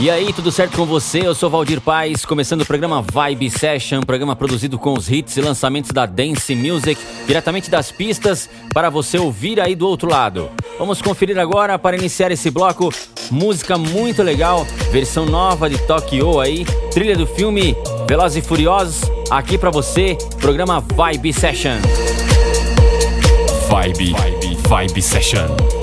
E aí, tudo certo com você? Eu sou Valdir Paz, começando o programa Vibe Session, programa produzido com os hits e lançamentos da Dance Music, diretamente das pistas, para você ouvir aí do outro lado. Vamos conferir agora, para iniciar esse bloco, música muito legal, versão nova de Tokyo aí, trilha do filme Velozes e Furiosos, aqui para você, programa Vibe Session. Vibe, Vibe, Vibe Session.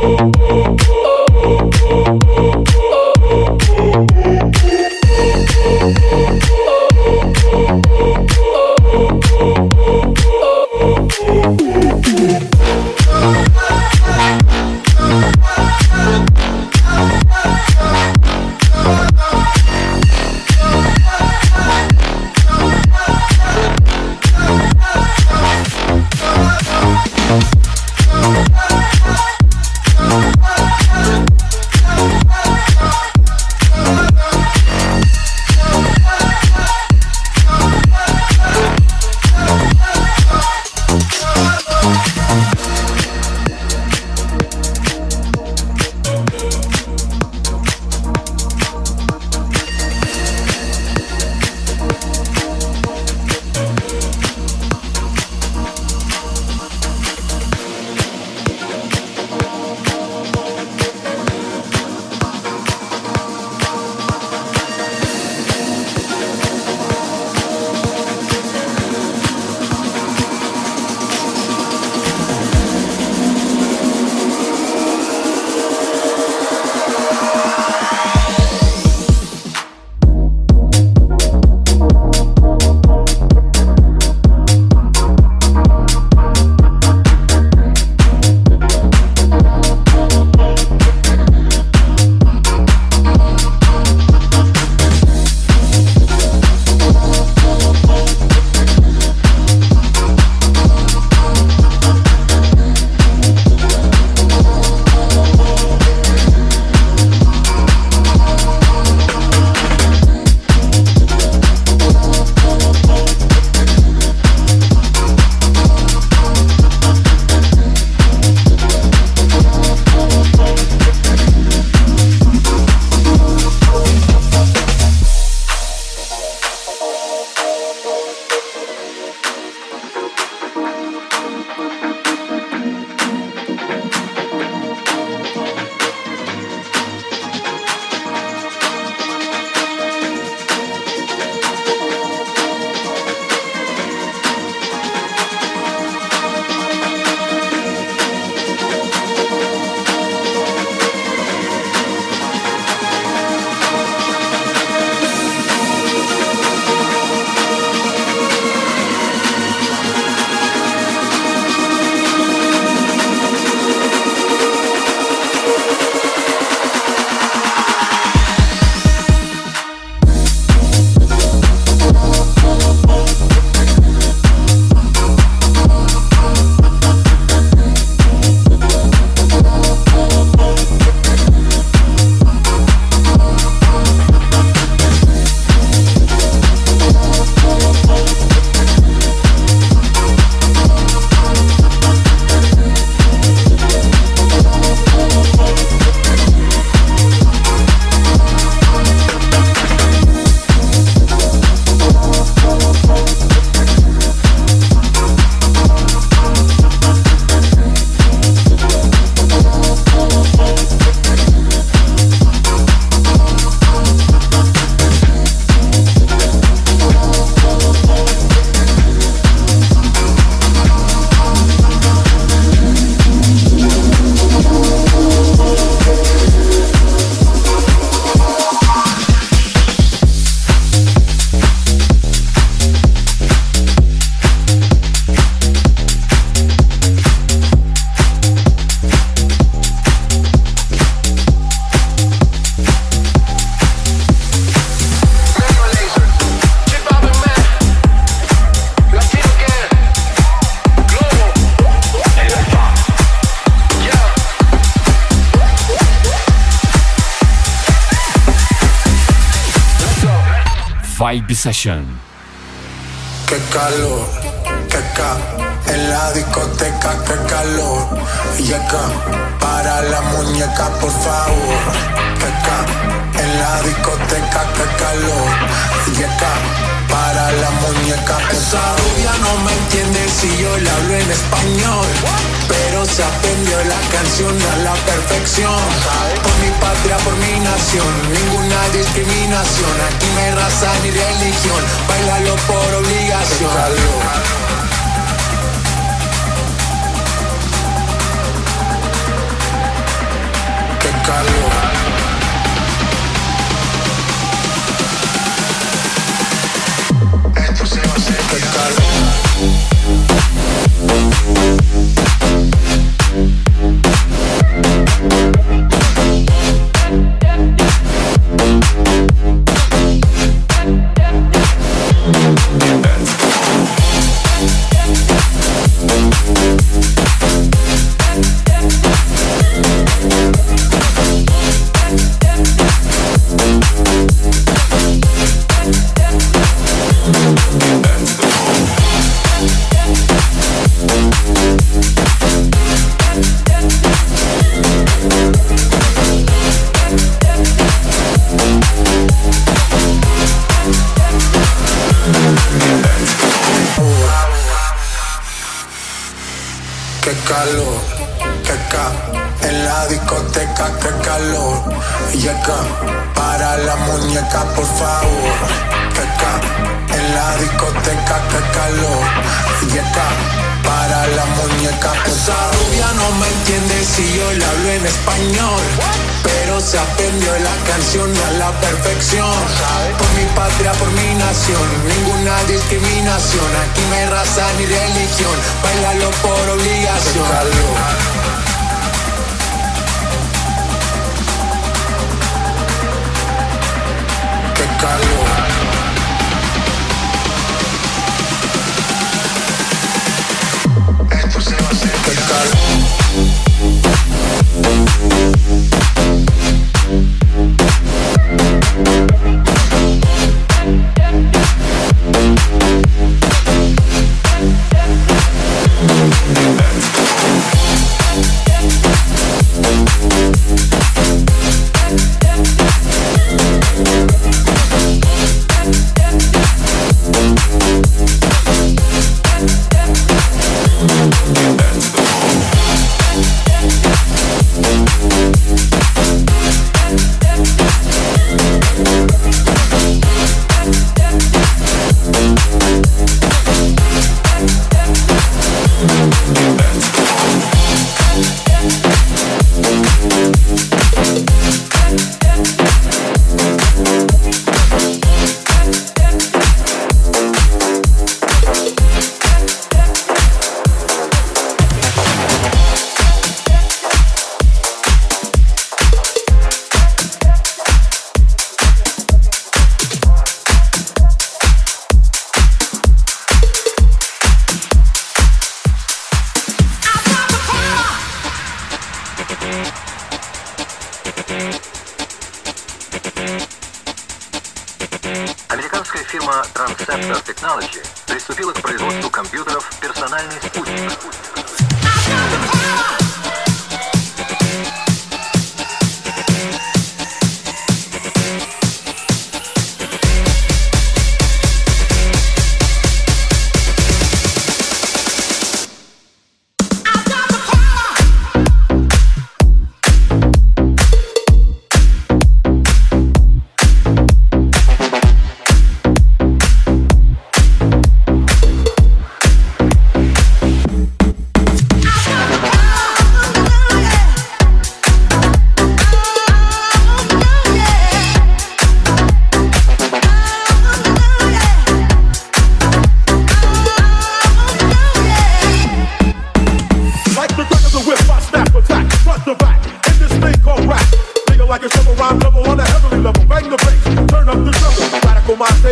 Oh. Session. Qué calor, qué ca en la discoteca, qué calor. Y acá, para la muñeca, por favor. Qué ca en la discoteca, qué calor. Y acá para la muñeca. Esa rubia no me entiende si yo le hablo en español. Pero se aprendió la canción a la perfección. Por mi patria, por mi nación, ninguna discriminación. Aquí no hay raza ni religión. Bailalo por obligación. Calor.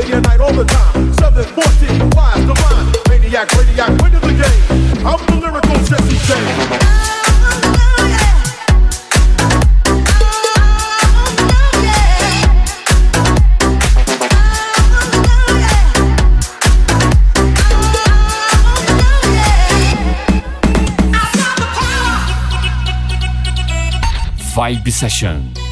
day and night, all the time. Maniac, radiac, win the game. I'm the lyrical Jesse James. Vibe Session.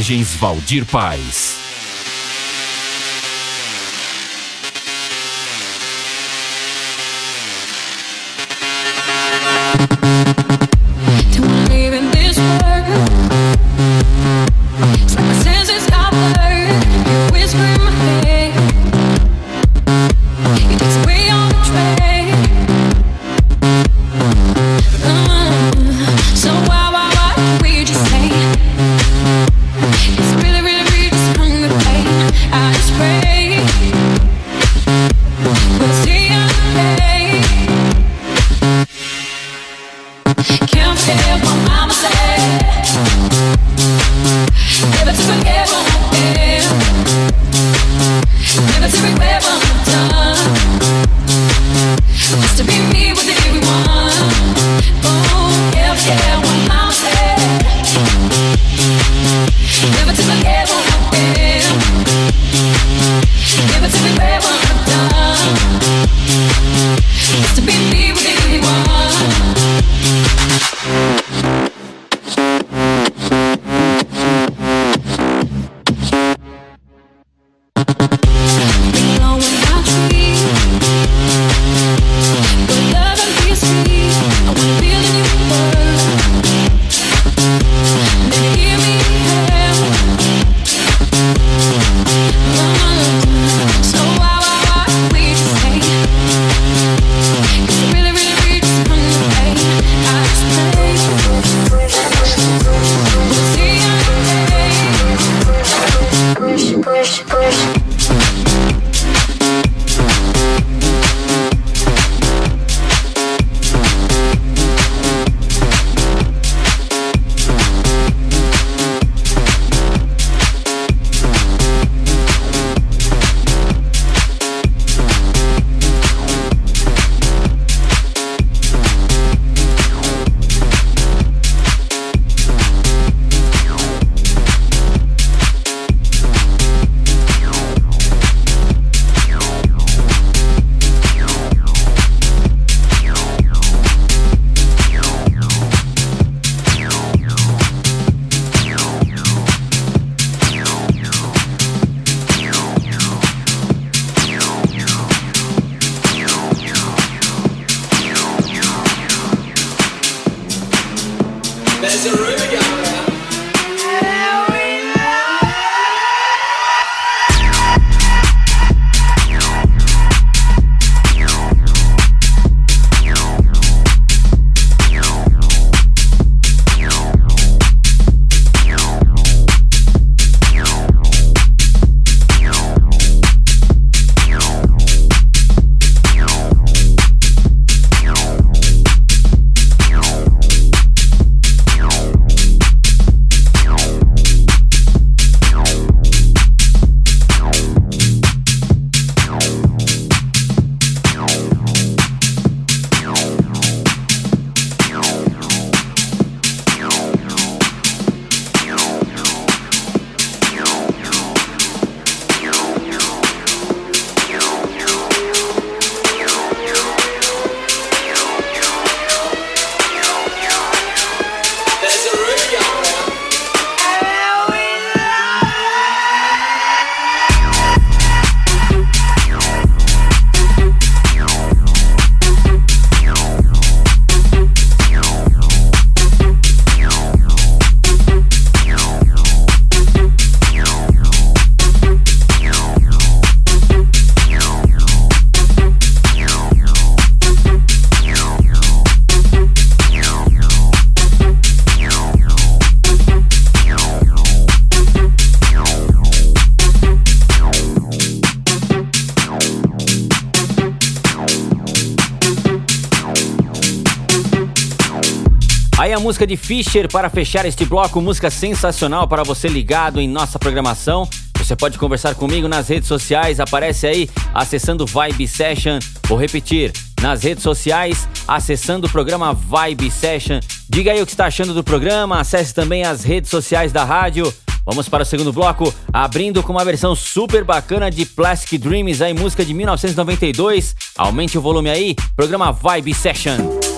Mixagens Valdir Paz. Música de Fischer para fechar este bloco, música sensacional para você ligado em nossa programação. Você pode conversar comigo nas redes sociais, aparece aí acessando Vibe Session. Vou repetir, nas redes sociais, acessando o programa Vibe Session. Diga aí o que está achando do programa, acesse também as redes sociais da rádio. Vamos para o segundo bloco, abrindo com uma versão super bacana de Plastic Dreams, aí música de 1992. Aumente o volume aí, programa Vibe Session.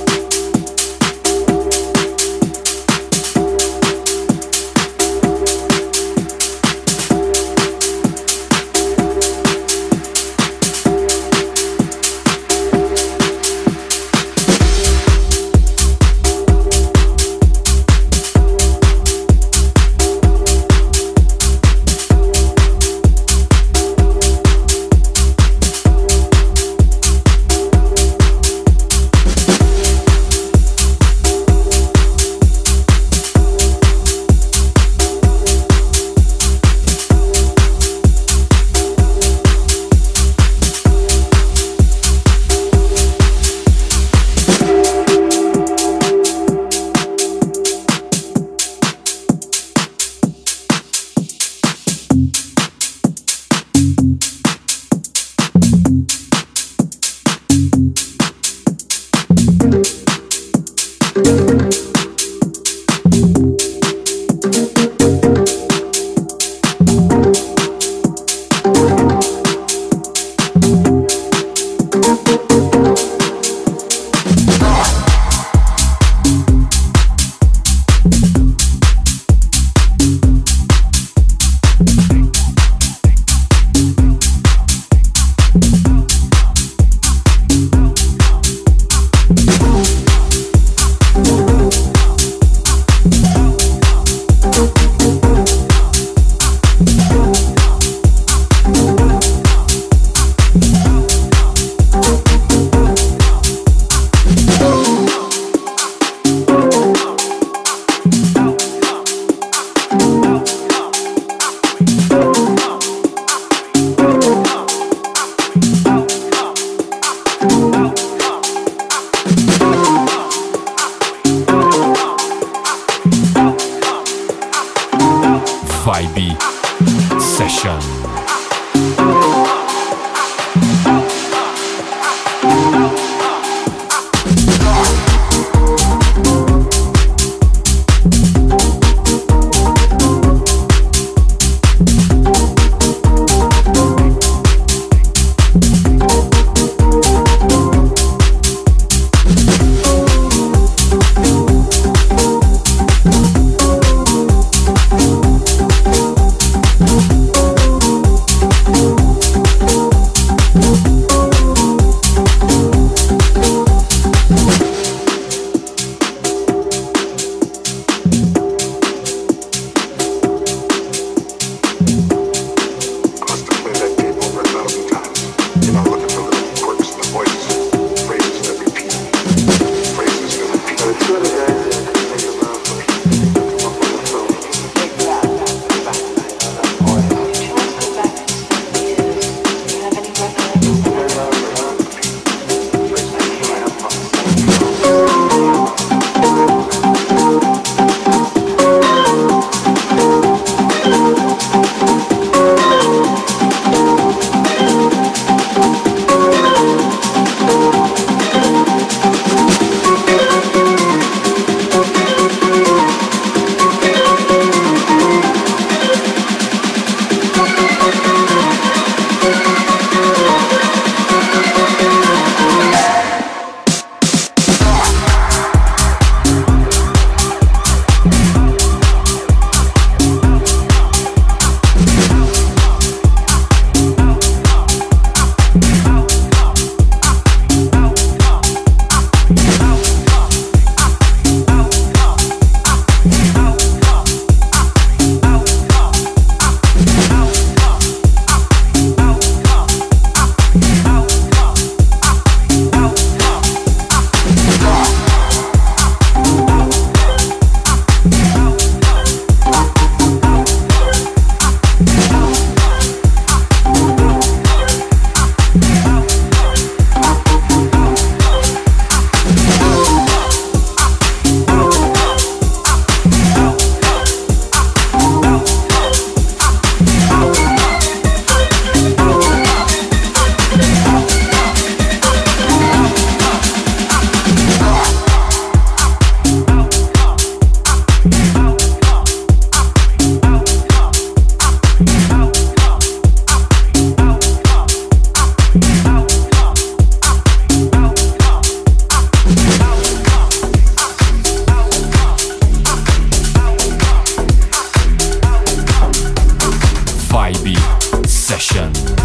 session.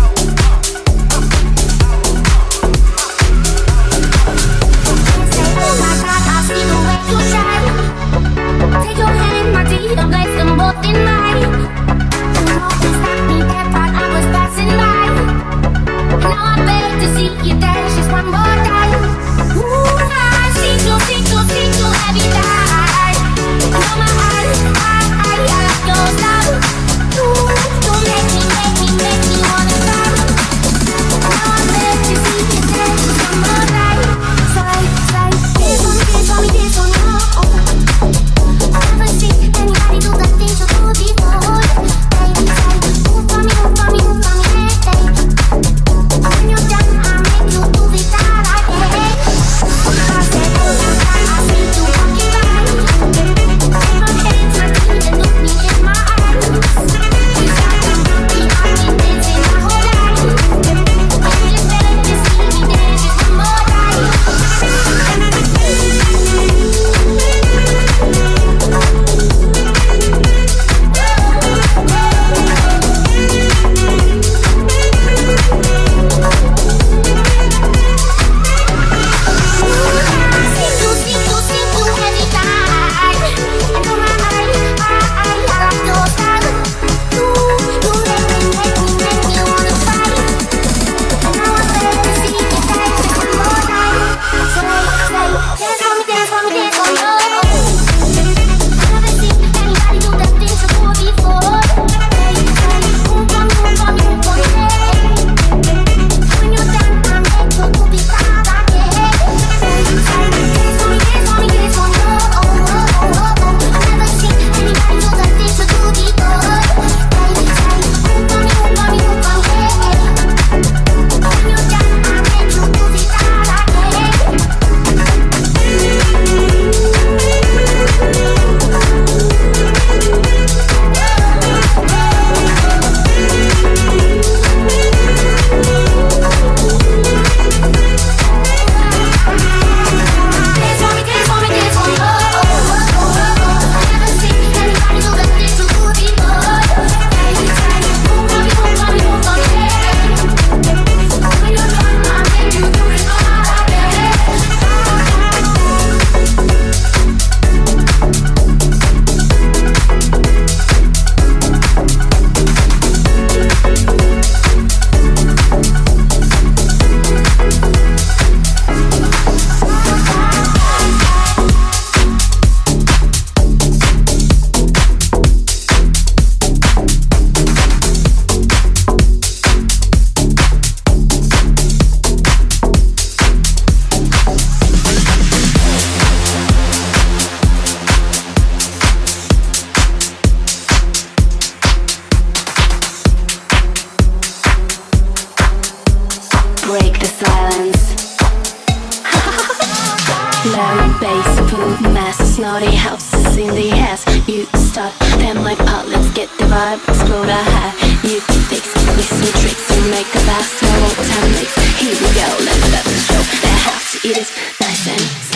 Listen.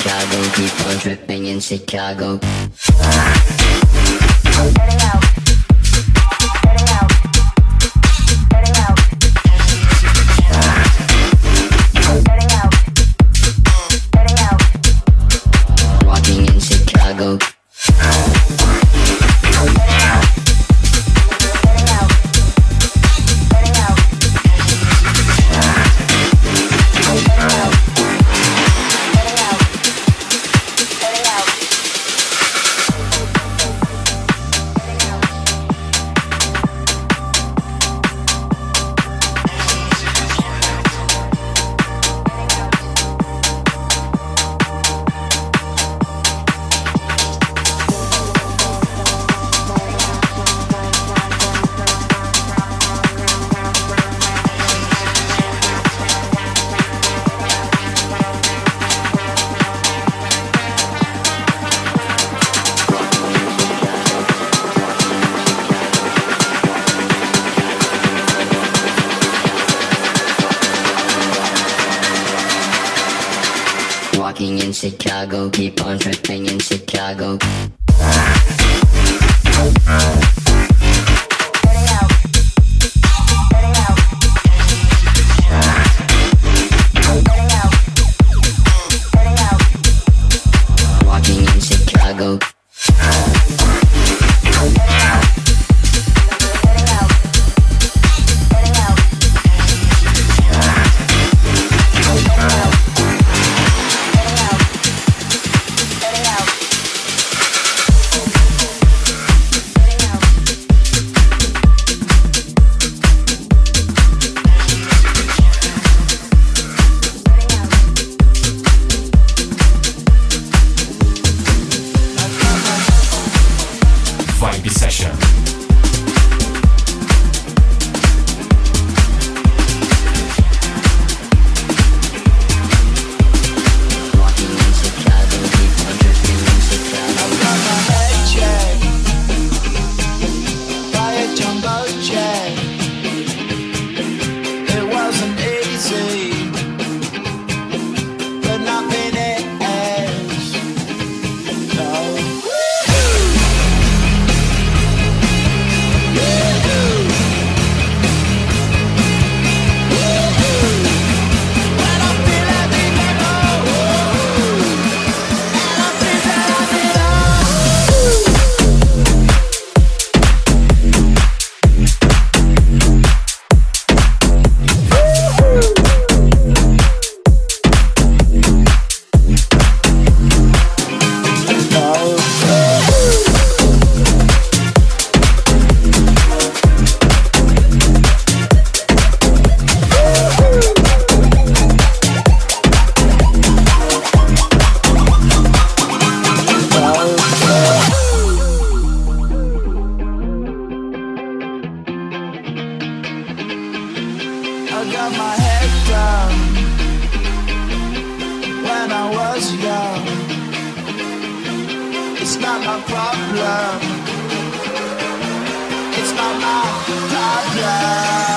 Chicago, people dripping in Chicago. It's not my problem. It's not my problem.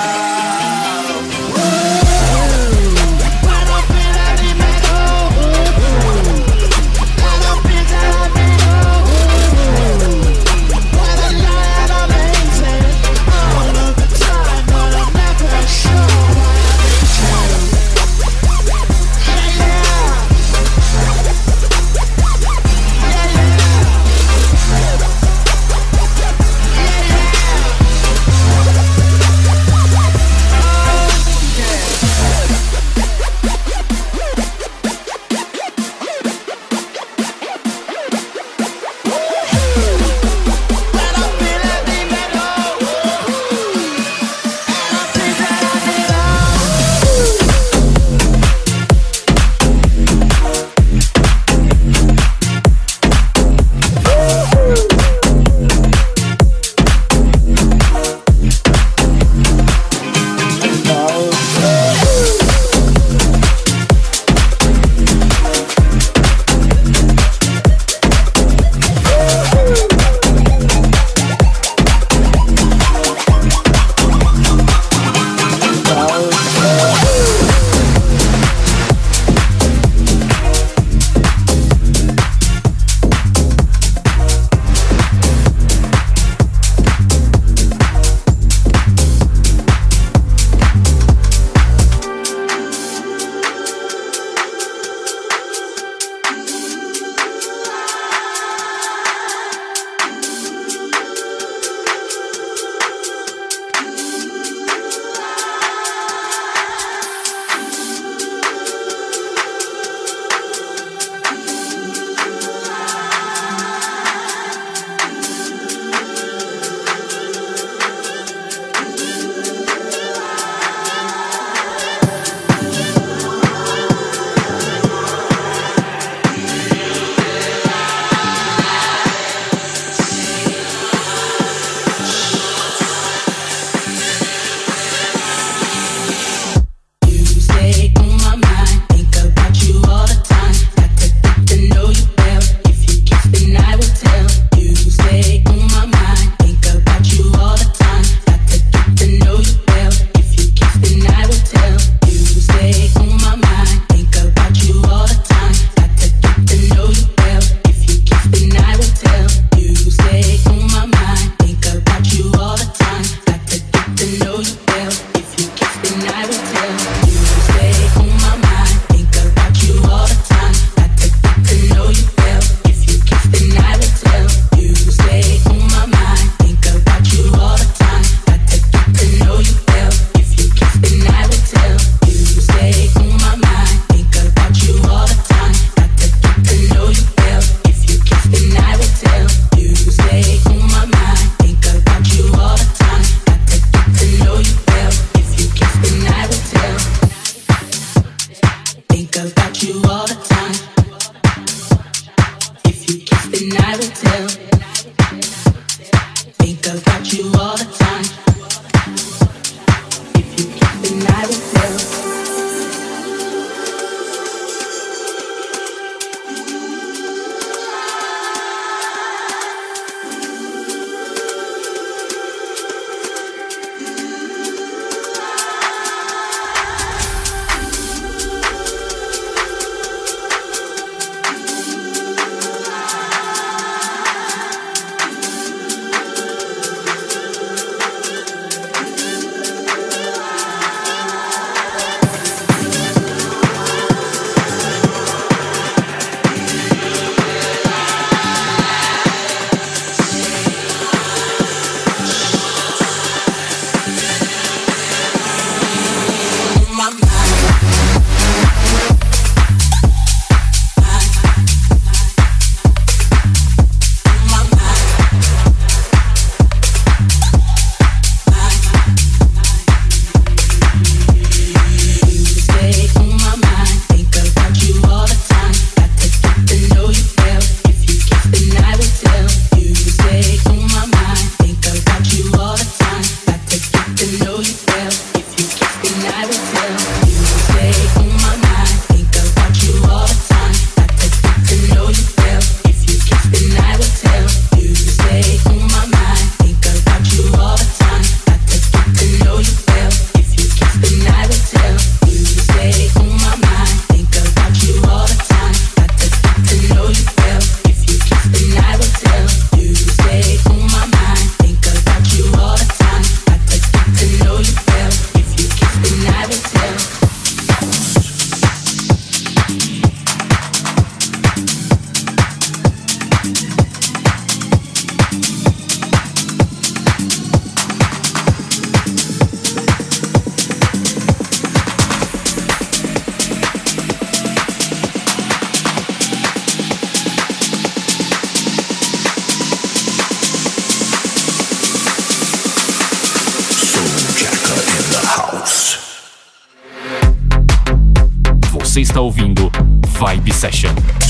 ouvindo Vibe Session.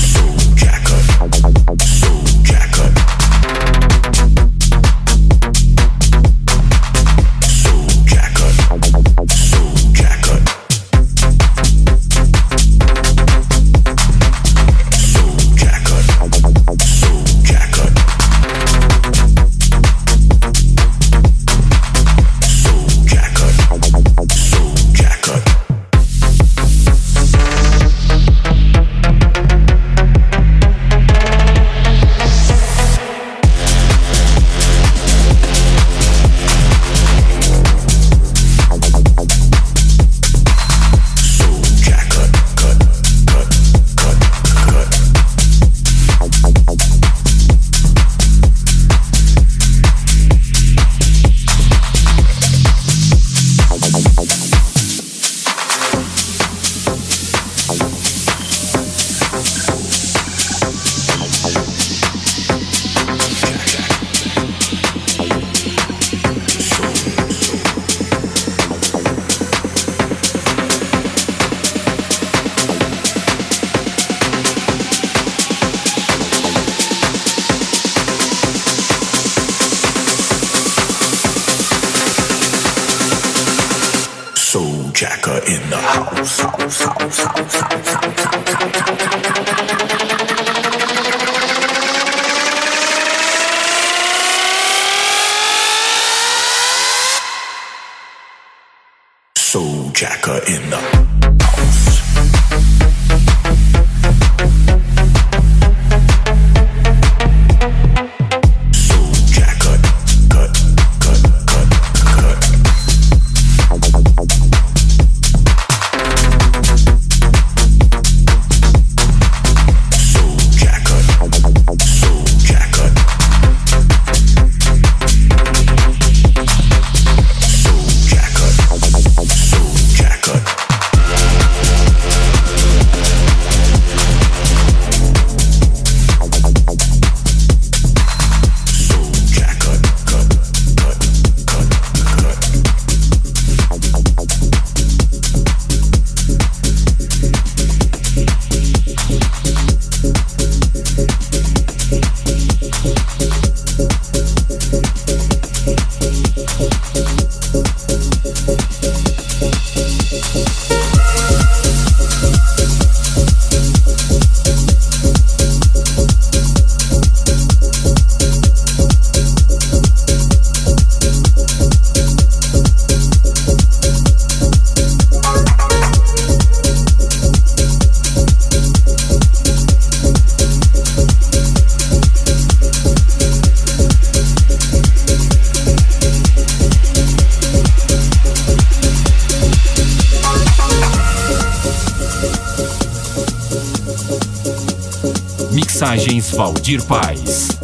Jacker in the house. house, house, house, house, house, house, house, house, house, house. Soul Jacker in the Mixagens Valdir Paz.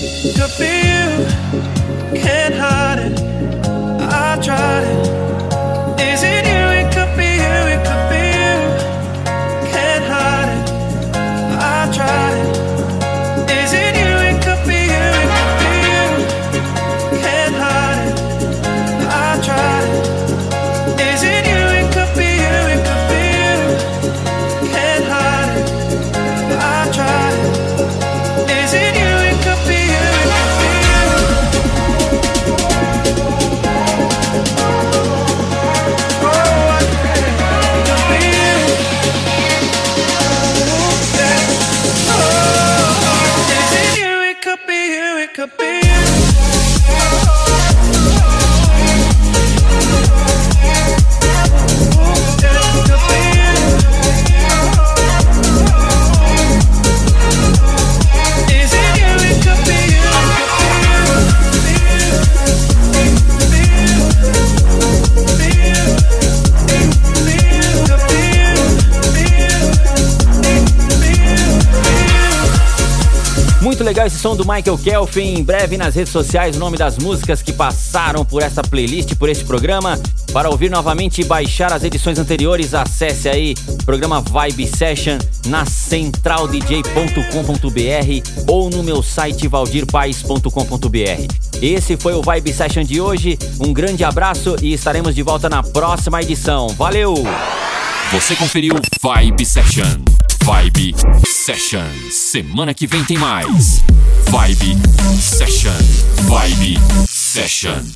to be you can't hide. Som do Michael Kelvin. Em breve nas redes sociais o nome das músicas que passaram por essa playlist, por este programa. Para ouvir novamente e baixar as edições anteriores, acesse aí o programa Vibe Session na centraldj.com.br ou no meu site valdirpaes.com.br. Esse foi o Vibe Session de hoje. Um grande abraço e estaremos de volta na próxima edição. Valeu! Você conferiu Vibe Session. Vibe Session. Semana que vem tem mais. Vibe Session. Vibe Session.